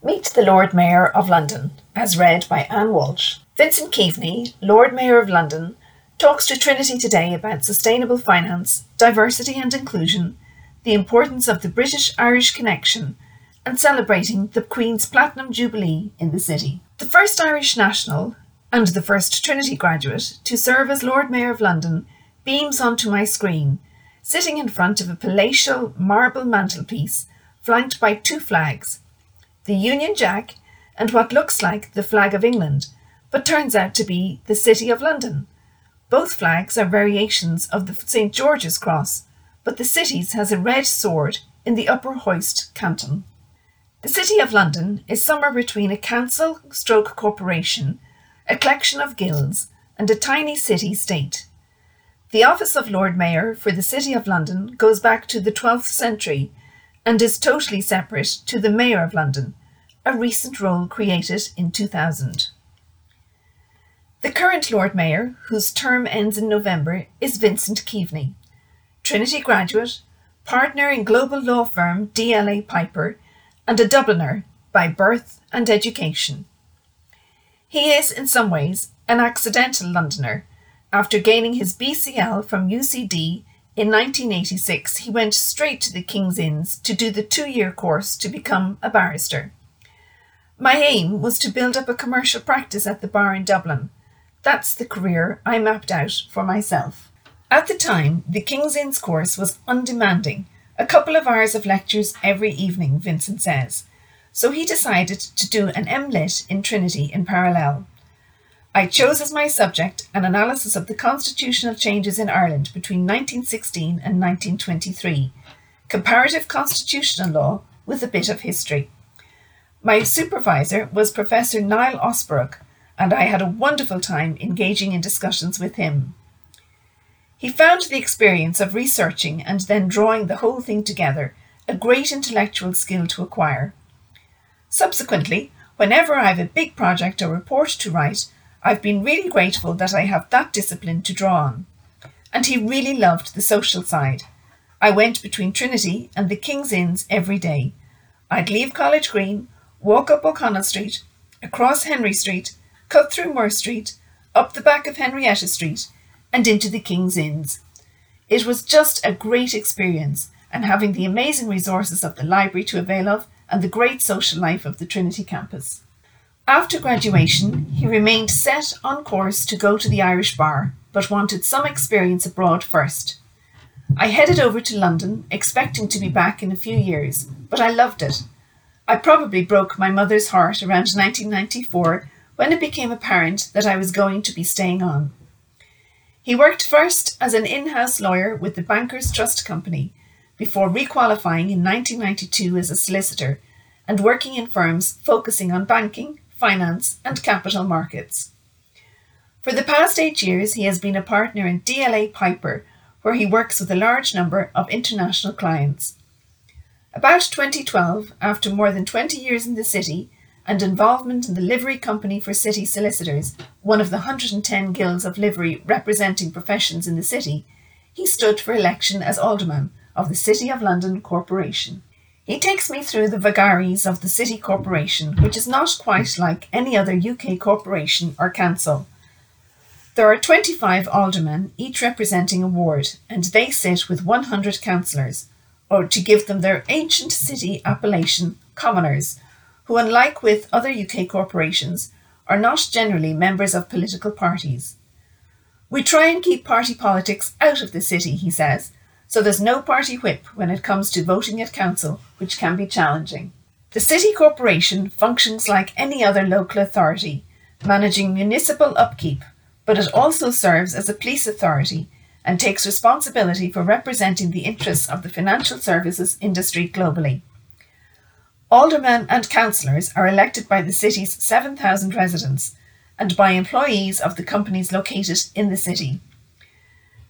Meet the Lord Mayor of London, as read by Ann Walsh. Vincent Keaveny, Lord Mayor of London, talks to Trinity today about sustainable finance, diversity and inclusion, the importance of the British Irish connection, and celebrating the Queen's Platinum Jubilee in the city. The first Irish national and the first Trinity graduate to serve as Lord Mayor of London beams onto my screen, sitting in front of a palatial marble mantelpiece flanked by two flags the Union Jack and what looks like the flag of England, but turns out to be the City of London. Both flags are variations of the St. George's Cross, but the city's has a red sword in the upper hoist canton. The City of London is somewhere between a council stroke corporation, a collection of guilds, and a tiny city state. The office of Lord Mayor for the City of London goes back to the 12th century and is totally separate to the Mayor of London, a recent role created in 2000. The current Lord Mayor, whose term ends in November, is Vincent Keaveny, Trinity graduate, partner in global law firm DLA Piper, and a Dubliner by birth and education. He is, in some ways, an accidental Londoner. After gaining his BCL from UCD in 1986, he went straight to the King's Inns to do the two year course to become a barrister. My aim was to build up a commercial practice at the bar in Dublin. That's the career I mapped out for myself. At the time, the King's Inns course was undemanding, a couple of hours of lectures every evening, Vincent says. So he decided to do an MLit in Trinity in parallel. I chose as my subject an analysis of the constitutional changes in Ireland between 1916 and 1923, comparative constitutional law with a bit of history. My supervisor was Professor Niall Osborough, and I had a wonderful time engaging in discussions with him. He found the experience of researching and then drawing the whole thing together a great intellectual skill to acquire. Subsequently, whenever I have a big project or report to write, I've been really grateful that I have that discipline to draw on. And he really loved the social side. I went between Trinity and the King's Inns every day. I'd leave College Green, walk up O'Connell Street, across Henry Street, cut through Moore Street, up the back of Henrietta Street, and into the King's Inns. It was just a great experience, and having the amazing resources of the library to avail of, and the great social life of the Trinity campus. After graduation, he remained set on course to go to the Irish Bar, but wanted some experience abroad first. I headed over to London, expecting to be back in a few years, but I loved it. I probably broke my mother's heart around 1994 when it became apparent that I was going to be staying on. He worked first as an in house lawyer with the Bankers Trust Company before requalifying in 1992 as a solicitor and working in firms focusing on banking, finance, and capital markets. For the past eight years, he has been a partner in DLA Piper, where he works with a large number of international clients. About 2012, after more than 20 years in the city and involvement in the Livery Company for City Solicitors, one of the 110 guilds of livery representing professions in the city, he stood for election as Alderman of the City of London Corporation. He takes me through the vagaries of the City Corporation, which is not quite like any other UK corporation or council. There are 25 aldermen, each representing a ward, and they sit with 100 councillors, or to give them their ancient city appellation, commoners, who, unlike with other UK corporations, are not generally members of political parties. We try and keep party politics out of the city, he says, so there's no party whip when it comes to voting at council, which can be challenging. The City Corporation functions like any other local authority, managing municipal upkeep, but it also serves as a police authority and takes responsibility for representing the interests of the financial services industry globally. Aldermen and councillors are elected by the city's 7,000 residents and by employees of the companies located in the city.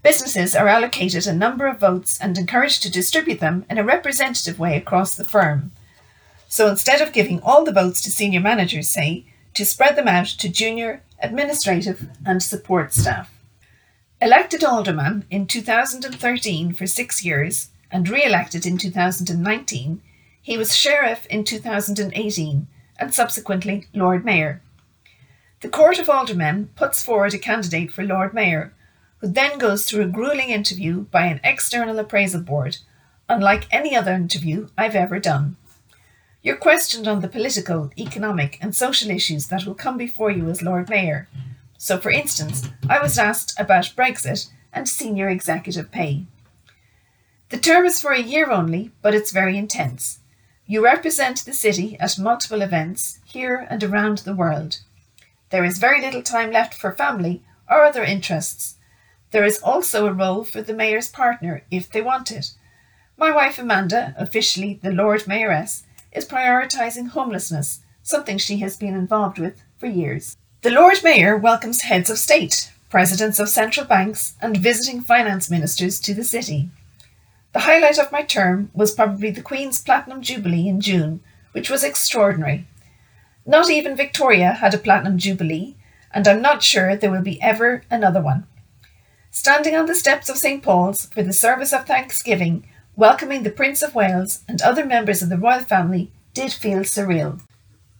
Businesses are allocated a number of votes and encouraged to distribute them in a representative way across the firm. So instead of giving all the votes to senior managers, say, to spread them out to junior, administrative, and support staff. Elected alderman in 2013 for six years and re elected in 2019, he was sheriff in 2018 and subsequently Lord Mayor. The Court of Aldermen puts forward a candidate for Lord Mayor, who then goes through a grueling interview by an external appraisal board, unlike any other interview I've ever done. You're questioned on the political, economic, and social issues that will come before you as Lord Mayor. So, for instance, I was asked about Brexit and senior executive pay. The term is for a year only, but it's very intense. You represent the city at multiple events here and around the world. There is very little time left for family or other interests. There is also a role for the mayor's partner if they want it. My wife Amanda, officially the Lord Mayoress, is prioritising homelessness, something she has been involved with for years. The Lord Mayor welcomes heads of state, presidents of central banks, and visiting finance ministers to the city. The highlight of my term was probably the Queen's Platinum Jubilee in June, which was extraordinary. Not even Victoria had a Platinum Jubilee, and I'm not sure there will be ever another one. Standing on the steps of St. Paul's for the service of Thanksgiving, welcoming the Prince of Wales and other members of the royal family did feel surreal.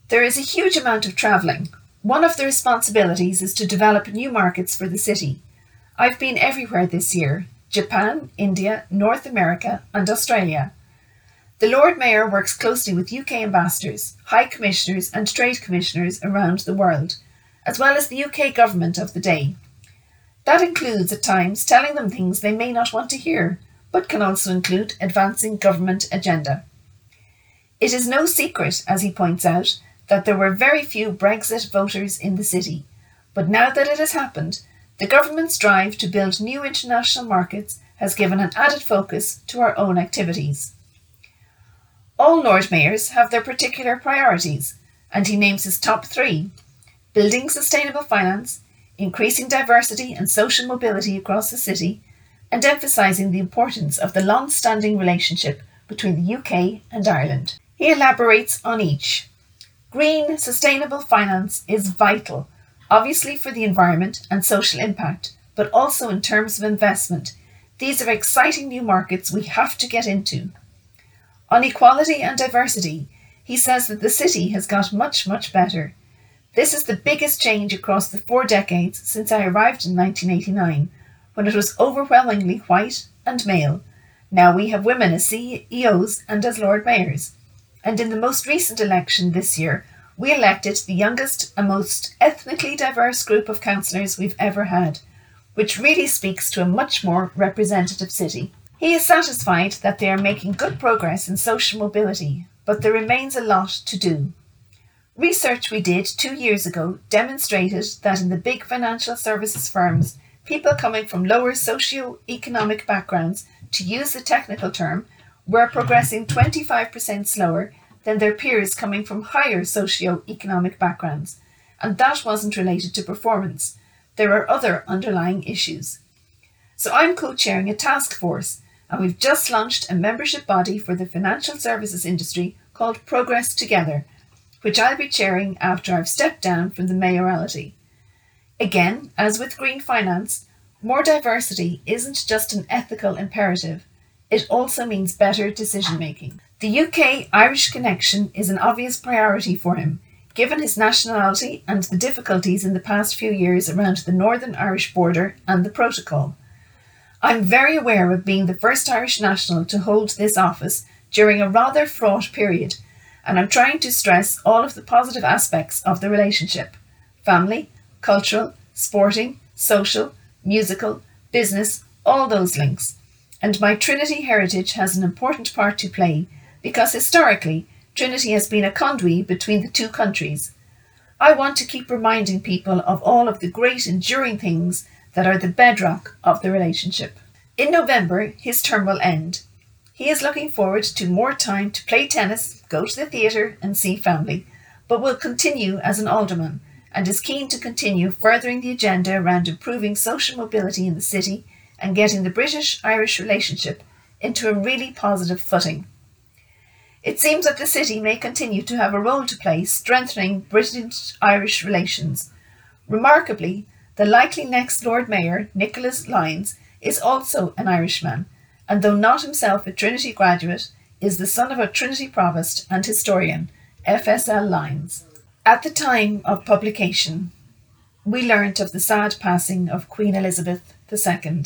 There is a huge amount of travelling. One of the responsibilities is to develop new markets for the city. I've been everywhere this year, Japan, India, North America, and Australia. The Lord Mayor works closely with UK ambassadors, High Commissioners, and Trade Commissioners around the world, as well as the UK government of the day. That includes at times telling them things they may not want to hear, but can also include advancing government agenda. It is no secret, as he points out, that there were very few Brexit voters in the city, but now that it has happened, the government's drive to build new international markets has given an added focus to our own activities. All Lord Mayors have their particular priorities, and he names his top three building sustainable finance, increasing diversity and social mobility across the city, and emphasising the importance of the long standing relationship between the UK and Ireland. He elaborates on each. Green, sustainable finance is vital obviously for the environment and social impact, but also in terms of investment. These are exciting new markets we have to get into. On equality and diversity, he says that the city has got much, much better. This is the biggest change across the four decades since I arrived in 1989, when it was overwhelmingly white and male. Now we have women as CEOs and as Lord Mayors. And in the most recent election this year, we elected the youngest and most ethnically diverse group of councillors we've ever had, which really speaks to a much more representative city. He is satisfied that they are making good progress in social mobility, but there remains a lot to do. Research we did two years ago demonstrated that in the big financial services firms, people coming from lower socio-economic backgrounds, to use the technical term, were progressing 25% slower than their peers coming from higher socio-economic backgrounds, and that wasn't related to performance. There are other underlying issues. So I'm co-chairing a task force, and we've just launched a membership body for the financial services industry called Progress Together, which I'll be chairing after I've stepped down from the mayoralty. Again, as with green finance, more diversity isn't just an ethical imperative, it also means better decision making. The UK Irish connection is an obvious priority for him, given his nationality and the difficulties in the past few years around the Northern Irish border and the protocol. I'm very aware of being the first Irish national to hold this office during a rather fraught period, and I'm trying to stress all of the positive aspects of the relationship family, cultural, sporting, social, musical, business, all those links. And my Trinity heritage has an important part to play because historically, Trinity has been a conduit between the two countries. I want to keep reminding people of all of the great enduring things that are the bedrock of the relationship. In November, his term will end. He is looking forward to more time to play tennis, go to the theatre, and see family, but will continue as an alderman and is keen to continue furthering the agenda around improving social mobility in the city and getting the British Irish relationship into a really positive footing. It seems that the city may continue to have a role to play strengthening British Irish relations. Remarkably, the likely next Lord Mayor, Nicholas Lyons, is also an Irishman, and though not himself a Trinity graduate, is the son of a Trinity provost and historian, FSL Lyons. At the time of publication, we learnt of the sad passing of Queen Elizabeth II.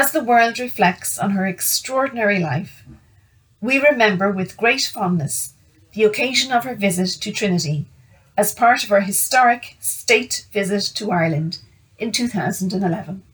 As the world reflects on her extraordinary life, we remember with great fondness the occasion of her visit to Trinity as part of her historic state visit to Ireland in 2011.